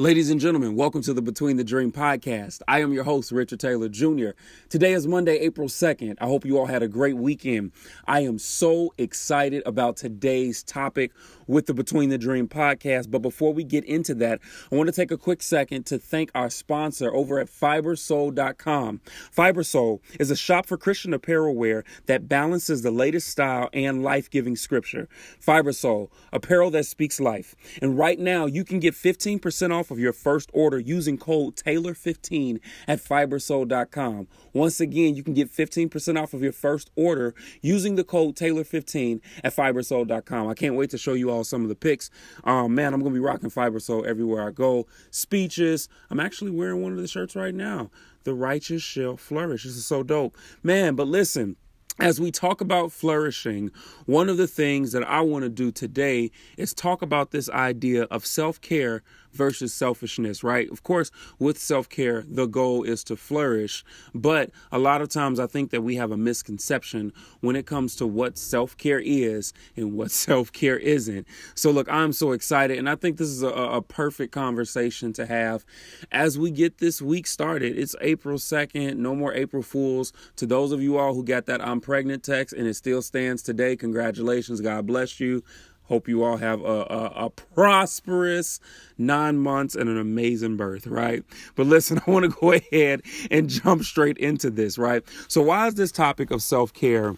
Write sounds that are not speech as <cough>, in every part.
Ladies and gentlemen, welcome to the Between the Dream podcast. I am your host, Richard Taylor Jr. Today is Monday, April 2nd. I hope you all had a great weekend. I am so excited about today's topic with the Between the Dream podcast. But before we get into that, I want to take a quick second to thank our sponsor over at fibersoul.com. Fibersoul is a shop for Christian apparel wear that balances the latest style and life giving scripture. Fibersoul, apparel that speaks life. And right now, you can get 15% off of your first order using code Taylor15 at fibersoul.com. Once again, you can get 15% off of your first order using the code Taylor15 at fibersoul.com. I can't wait to show you all some of the pics. Um, man, I'm going to be rocking Fibersoul everywhere I go. Speeches. I'm actually wearing one of the shirts right now. The righteous shall flourish. This is so dope. Man, but listen as we talk about flourishing, one of the things that I want to do today is talk about this idea of self care versus selfishness, right? Of course, with self care, the goal is to flourish. But a lot of times I think that we have a misconception when it comes to what self care is and what <laughs> self care isn't. So, look, I'm so excited. And I think this is a, a, perfect conversation to have as we get this week started. It's April 2nd. No more April Fools. To those of you all who got that I'm pregnant text and it still stands today, congratulations. God bless you. Hope you all have a, a, a, prosperous nine months and an amazing birth, right? But listen, <laughs> I want to go ahead and jump straight into this, right? So, why is this topic of self care?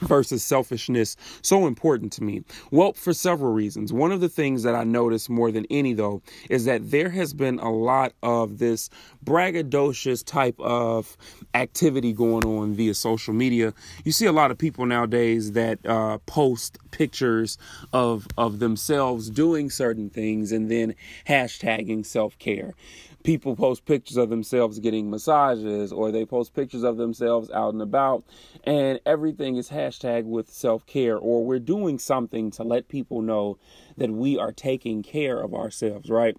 Versus selfishness so important to me? Well, for several reasons. One of the things that I notice more than any, though, is that there has been a lot of this braggadocious type of activity going on via social media. You see a lot of people nowadays that uh, post pictures of of themselves doing certain things and then hashtagging self care people post pictures of themselves getting massages or they post pictures of themselves out and about and everything is hashtag with self-care or we're doing something to let people know that we are taking care of ourselves right?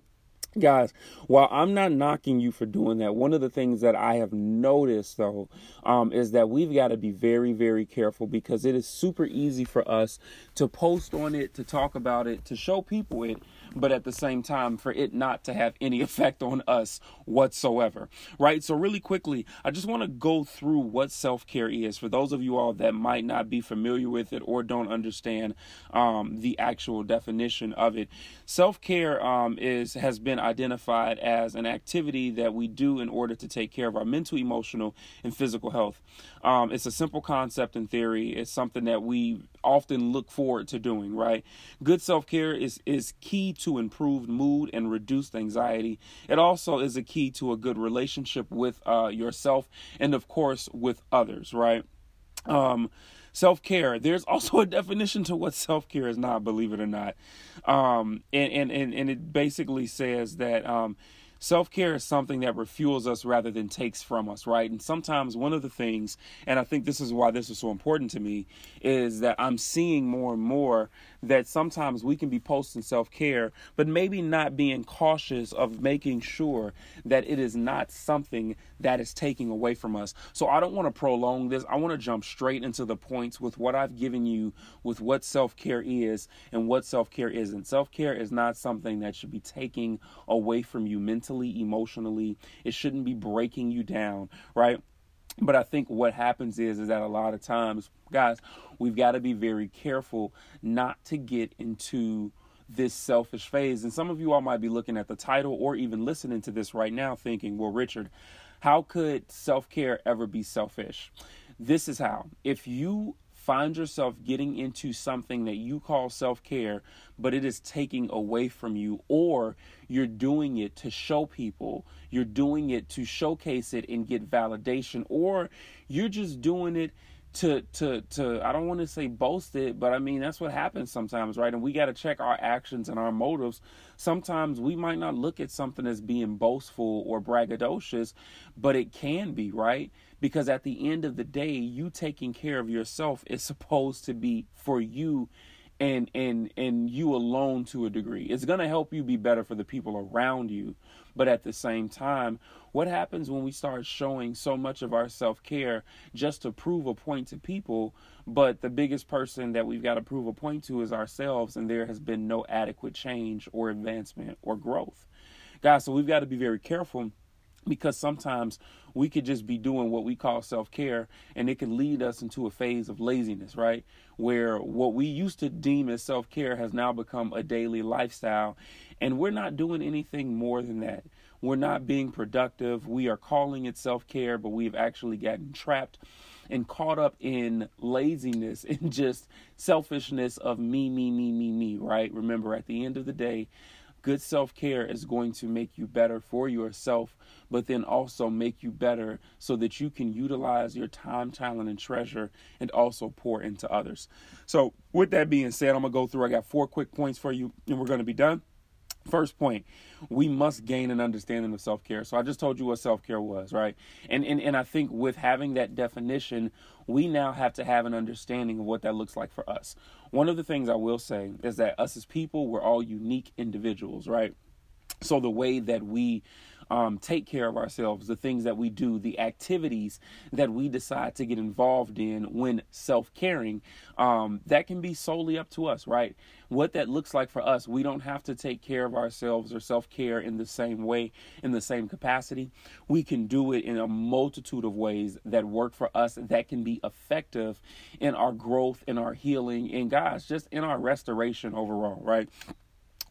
Guys, while I'm not knocking you for doing that, one of the things that I have noticed though um, is that we've got to be very, very careful because it is super easy for us to post on it, to talk about it, to show people it, but at the same time for it not to have any <laughs> effect on us whatsoever. Right? So, really quickly, I just want to go through what self care is for those of you all that might not be familiar with it or don't understand um, the actual definition of it. Self care um, is has been identified as an activity that we do in order to take care of our mental, emotional, and physical health. Um, it's a simple concept in theory. It's something that we often look forward to doing. Right? Good self care is is key to improved mood and reduced anxiety. It also is a key to a good relationship with uh, yourself and, of course, with others, right? Um, self care. There's <laughs> also a definition to what self care is not, believe it or not. Um, and, and, and, and it basically says that um, Self care is something that refuels us rather than takes from us, right? And sometimes one of the things, and I think this is why this is so important to me, is that I'm seeing more and more that sometimes we can be posting self care, but maybe not being cautious of making sure that it is not something that is taking away from us. So I don't want to prolong this. I want to jump straight into the points with what I've given you with what self care is and what self care isn't. Self care is not something that should be taking away from you mentally mentally, emotionally. It shouldn't be breaking you down, right? But I think what happens is is that a lot of times, guys, we've got to be very careful not to get into this selfish phase. And some of you all might be looking at the title or even listening to this right now thinking, well, Richard, how could self care ever be selfish? This is how. If you find yourself getting into something that you call self care, but it is taking away from you, or you're doing it to show people, you're doing it to showcase it and get validation, or you're just doing it to to to I don't want to say boast it, but I mean that's what happens sometimes, right? And we got to check our actions and our motives. Sometimes we might not look at something as being boastful or braggadocious, but it can be, right? Because at the end of the day, you taking care of yourself is supposed to be for you and and and you alone to a degree. It's going to help you be better for the people around you. But at the same time, what happens when we start showing so much of our self-care just to prove a point to people, but the biggest person that we've got to prove a point to is ourselves and there has been no adequate change or advancement or growth. Guys, so we've got to be very careful because sometimes we could just be doing what we call self-care and it can lead us into a phase of laziness right? Where what we used to deem as self-care has now become a daily lifestyle and we're not doing anything more than that. We're not being productive. We are calling it self-care but we've actually gotten trapped and caught up in laziness <laughs> and just selfishness of me me me me me right? Remember at the end of the day Good self care is going to make you better for yourself, but then also make you better so that you can utilize your time, talent, and treasure and also pour into others. So, with that being said, I'm going to go through. I got four quick points for you, and we're going to be done. First point, we must gain an understanding of self care. So I just told you what self care was, right? And, and and I think with having that definition, we now have to have an understanding of what that looks like for us. One of the things I will say is that us as people, we're all unique individuals, right? So the way that we um, take care of ourselves, the things that we do, the activities that we decide to get involved in when self caring, um, that can be solely up to us, right? What that looks like for us, we don't have to take care of ourselves or self care in the same way, in the same capacity. We can do it in a multitude of ways that work for us that can be effective in our growth, in our healing, and guys, just in our restoration overall, right?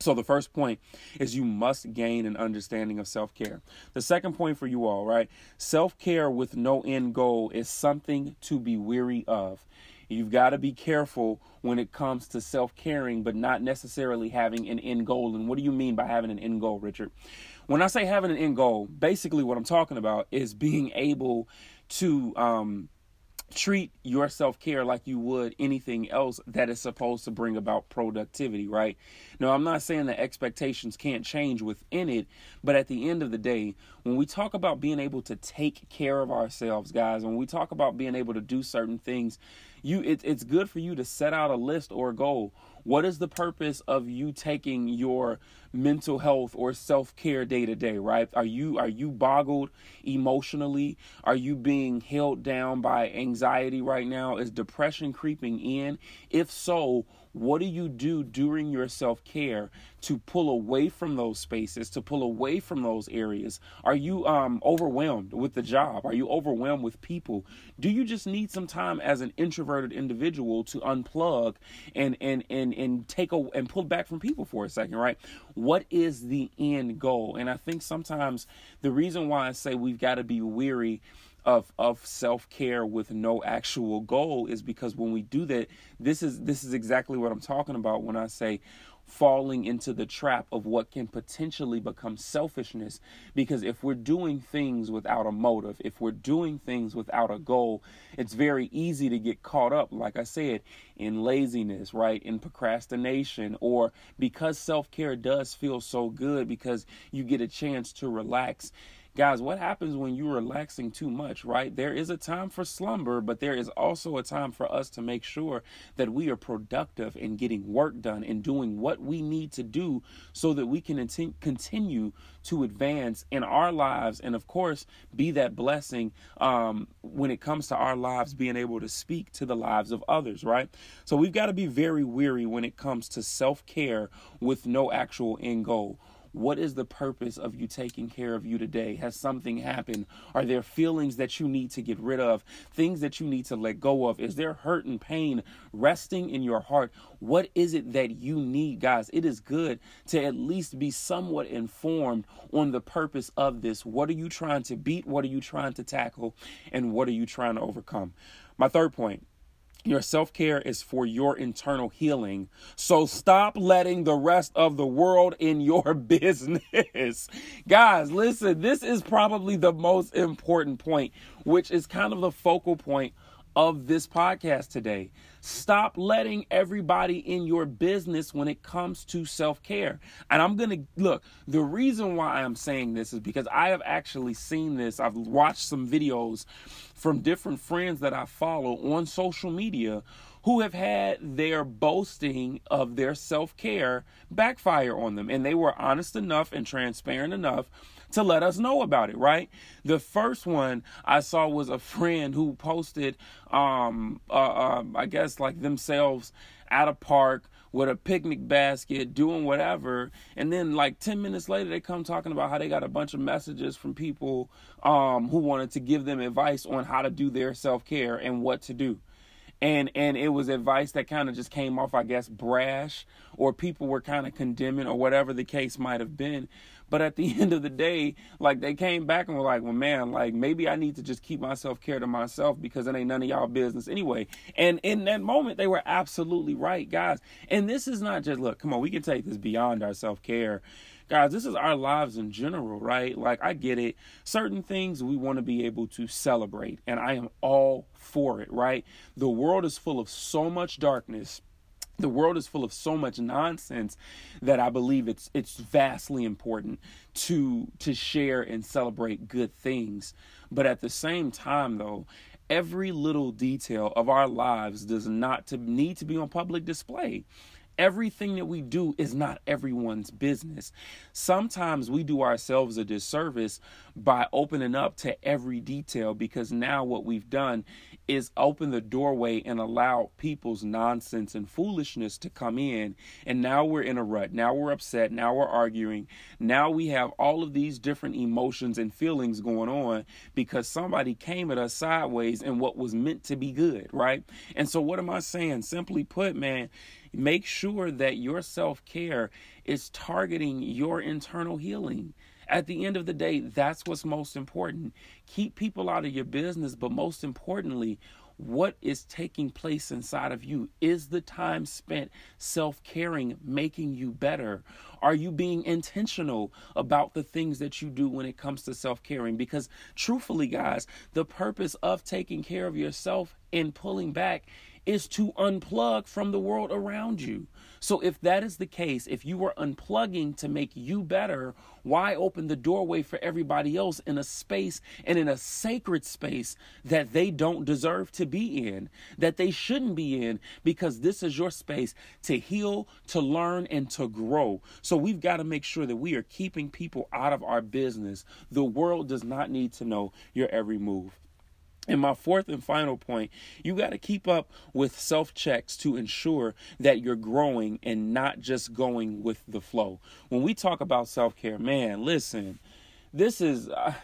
So, the first point is you must gain an understanding of self care. The second point for you all, right? Self care with no end goal is something to be weary of. You've got to be careful when it comes to self caring, but not necessarily having an end goal. And what do you mean by having an end goal, Richard? When I say having an end goal, basically what I'm talking about is being able to, um, treat your self care like you would anything else that is supposed to bring about productivity, right? Now, I'm not saying that expectations can't change within it, but at the end of the day, when we talk about being able to take care of ourselves, guys, when we talk about being able to do certain things, you it, it's good for you to set out a list or a goal what is the purpose of you taking your mental health or self-care day to day, right? Are you are you boggled emotionally? Are you being held down by anxiety right now? Is depression creeping in? If so, what do you do during your self care to pull away from those spaces, to pull away from those areas? Are you um, overwhelmed with the job? Are you overwhelmed with people? Do you just need some time as an introverted individual to unplug and and and and take a and pull back from people for a second, right? What is the end goal? And I think sometimes the reason why I say we've got to be weary of of self-care with no actual goal is because when we do that this is this is exactly what I'm talking about when I say falling into the trap of what can potentially become selfishness. Because if we're doing things without a motive if we're doing things without a goal it's very easy to get caught up like I said in laziness right in procrastination or because self-care does feel so good because you get a chance to relax Guys, what happens when you're relaxing too much, right? There is a time for slumber, but there is also a time for us to make sure that we are productive in getting work done and doing what we need to do so that we can continue to advance in our lives and, of course, be that blessing um, when it comes to our lives being able to speak to the lives of others, right? So we've got to be very weary when it comes to self care with no actual end goal. What is the purpose of you taking care of you today? Has something happened? Are there feelings that you need to get rid of? Things that you need to let go of? Is there hurt and pain resting in your heart? What is it that you need, guys? It is good to at least be somewhat informed on the purpose of this. What are you trying to beat? What are you trying to tackle? And what are you trying to overcome? My third point your self care is for your internal healing. So stop letting the rest of the world in your <laughs> business. Guys, listen, this is probably the most important point, which is kind of the focal point of this podcast today. Stop letting everybody in your business when it comes to self care. And I'm going to look, the reason why I'm saying this is because I have actually seen this. I've watched some videos from different friends that I follow on social media who have had their boasting of their self care backfire on them. And they were honest enough and transparent enough to let us know about it, right? The first one I saw was a friend who posted, um, uh, uh, I guess, like themselves at a park with a picnic basket, doing whatever, and then like 10 minutes later they come talking about how they got a bunch of messages from people um, who wanted to give them advice on how to do their self-care and what to do. And and it was advice that kind of just came off i guess brash or people were kind of condemning or whatever the case might have been but at the <laughs> end of the day like they came back and were like well man like maybe i need to just keep myself care to myself because it ain't none of y'all business anyway and in that moment they were absolutely right guys and this is not just look come on we can take this beyond our self-care guys, this is our lives in general, right? Like, I get it. Certain things we want to be able to celebrate, and I am all for it, right? The world is full of so much darkness <laughs> the world is full of so much nonsense that I believe it's it's vastly important to to share and celebrate good things. But at the same time though, every little detail of our lives does not to need to be on public display everything that we do is not everyone's business. Sometimes we do ourselves a disservice by opening up to every detail because now what we've done is open the doorway and allow people's nonsense and foolishness to come in. And now we're in a rut. Now we're upset. Now we're arguing. Now we have all of these different emotions and feelings going on because somebody came at us sideways in what was meant to be good, right? And so, what am I saying? Simply put, man, Make sure that your self care is targeting your internal healing. At the end of the day, that's what's most important. Keep people out of your business, but most importantly, what is taking place inside of you? Is the time spent self caring making you better? Are you being intentional about the things that you do when it comes to self caring? Because, truthfully, guys, the purpose of taking care of yourself and pulling back is to unplug from the world around you. So, if that is the case, if you are unplugging to make you better, why open the doorway for everybody else in a space and in a sacred space that they don't deserve to be in, that they shouldn't be in, because this is your space to heal, to learn, and to grow. So, we've got to make sure that we are keeping people out of our business. The world does not need to know your every move. And my fourth and final point, you got to keep up with self checks to ensure that you're growing and not just going with the flow. When we talk about self care, man, listen, this is, uh,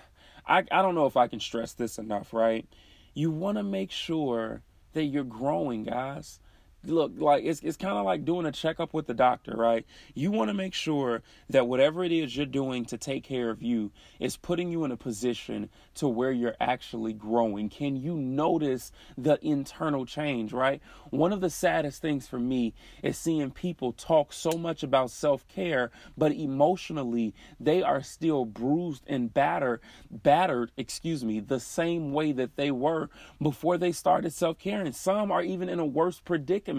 I, I don't know if I can stress this enough, right? You want to make sure that you're growing, guys look like it's it's kind of like doing a checkup with the doctor, right? You want to make sure that whatever it is you're doing to take care of you is putting you in a position to where you're actually growing. Can you notice the internal change, right? One of the saddest things for me is seeing people talk so much about self-care, but emotionally they are still bruised and battered, battered, excuse me, the same way that they were before they started self-care. And some are even in a worse predicament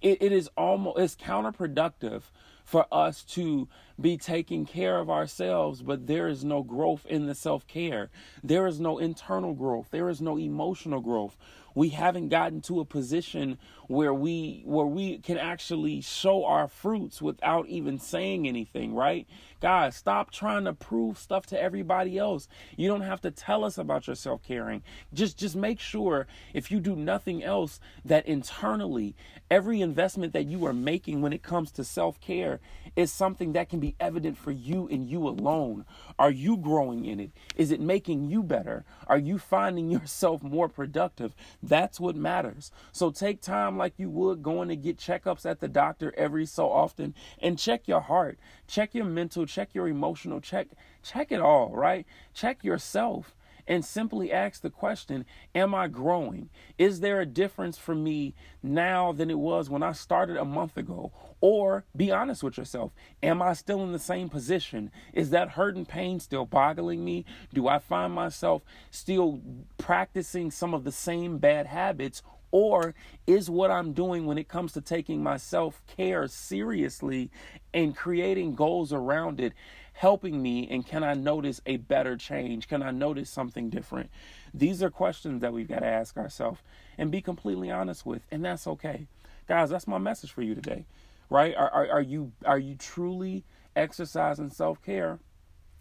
It, it is almost it's counterproductive for us to be taking care of ourselves, but there is no growth in the self care. There is no internal growth. There is no emotional growth we haven't gotten to a position where we where we can actually show our fruits without even saying anything right guys stop trying to prove stuff to everybody else you don't have to tell us about your self-caring just just make sure if you do nothing else that internally every investment that you are making when it comes to self-care is something that can be evident for you and you alone. Are you growing in it? Is it making you better? Are you finding <laughs> yourself more productive? That's what matters. So take time like you would going to get checkups at the doctor every so often and check your heart, check your mental, check your emotional, check check it all, right? Check yourself and simply ask the question Am I growing? Is there a difference for me now than it was when I started a month ago? Or be honest with yourself Am I still in the same position? Is that hurt and pain still boggling me? Do I find myself still practicing some of the same bad habits? Or is what I'm doing when it comes to taking my self care seriously and creating goals around it helping me? And can I notice a better change? Can I notice something different? These are questions that we've got to ask ourselves and be completely honest with, and that's okay. Guys, that's my message for you today. Right? Are, are, are you are you truly exercising self-care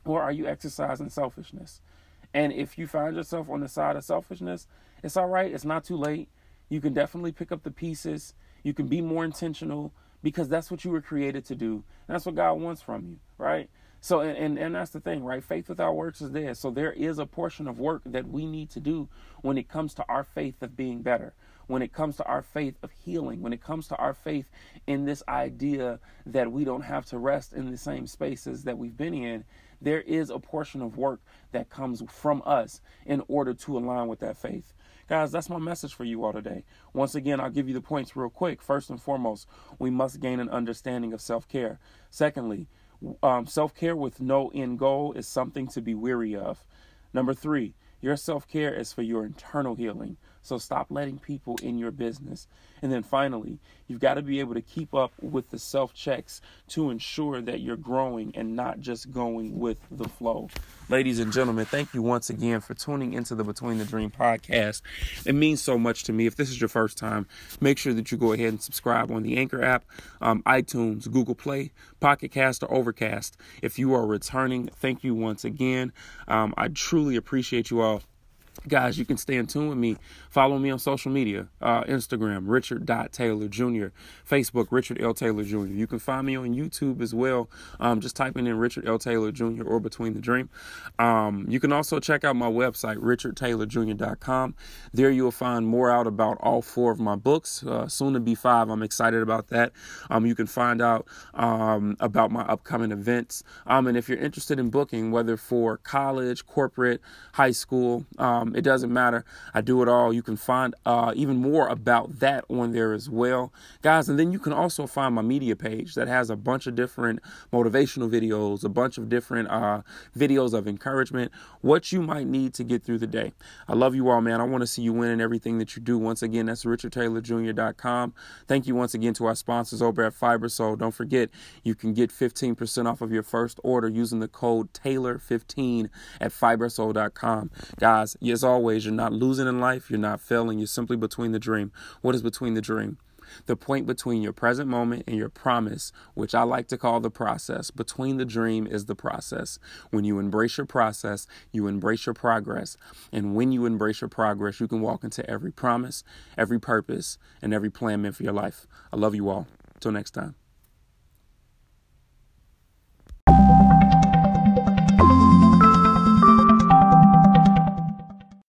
or are you exercising selfishness? And if you find yourself on the side of selfishness, it's all right. It's not too late. You can definitely pick up the pieces. You can be more intentional because that's what you were created to do. that's what God wants from you, right? So, and, and, and that's the thing, right? Faith without works is dead. So, there is a portion of work that we need to do when it comes to our faith of being better, when it comes to our faith of healing, when it comes to our faith in this idea that we don't have to rest in the same spaces that we've been in. There is a portion of work that comes from us in order to align with that faith. Guys, that's my message for you all today. Once again, I'll give you the points real quick. First and foremost, we must gain an understanding of self care. Secondly, um, self care with no end goal is something to be weary of. Number three, your self care is for your internal healing. So stop letting people in your business. And then finally, you've got to be able to keep up with the self checks to ensure that you're growing and not just going with the flow. Ladies and gentlemen, thank you once again for tuning into the Between the Dream podcast. It means so much to me. If this is your first time, make sure that you go ahead and subscribe on the Anchor app, um, iTunes, Google Play, Pocket Cast, or Overcast. If you are returning, thank you once again. Um, I truly appreciate you all guys you can stay in tune with me. Follow me on social media uh, instagram richard taylor jr facebook richard l. Taylor jr you can find me on youtube as well. Um, just typing in richard l. Taylor jr or between the dream. Um, you can also check out my website richardtaylorjr.com there you'll find more out about all four of my books uh, soon to be five. I'm excited about that. Um, you can find out um, about my upcoming events. Um, and if you're interested in booking whether for college corporate high school um, it doesn't matter. I do it all. You can find uh, even more about that on there as well, guys. And then you can also find my media page that has a bunch of different motivational videos, a bunch of different uh, videos of encouragement, what you might need to get through the day. I love you all, man. I want to see you win in everything that you do. Once again, that's richardtaylorjr.com. Thank you once again to our sponsors over at FiberSoul. Don't forget, you can get 15% off of your first order using the code Taylor15 at fibersoul.com. Guys, as always, you're not losing in life, you're not failing, you're simply between the dream. What is between the dream? The point between your present moment and your promise, which I like to call the process. Between the dream is the process. When you embrace your process, you embrace your progress. And when you embrace your progress, you can walk into every promise, every purpose, and every plan meant for your life. I love you all. Till next time.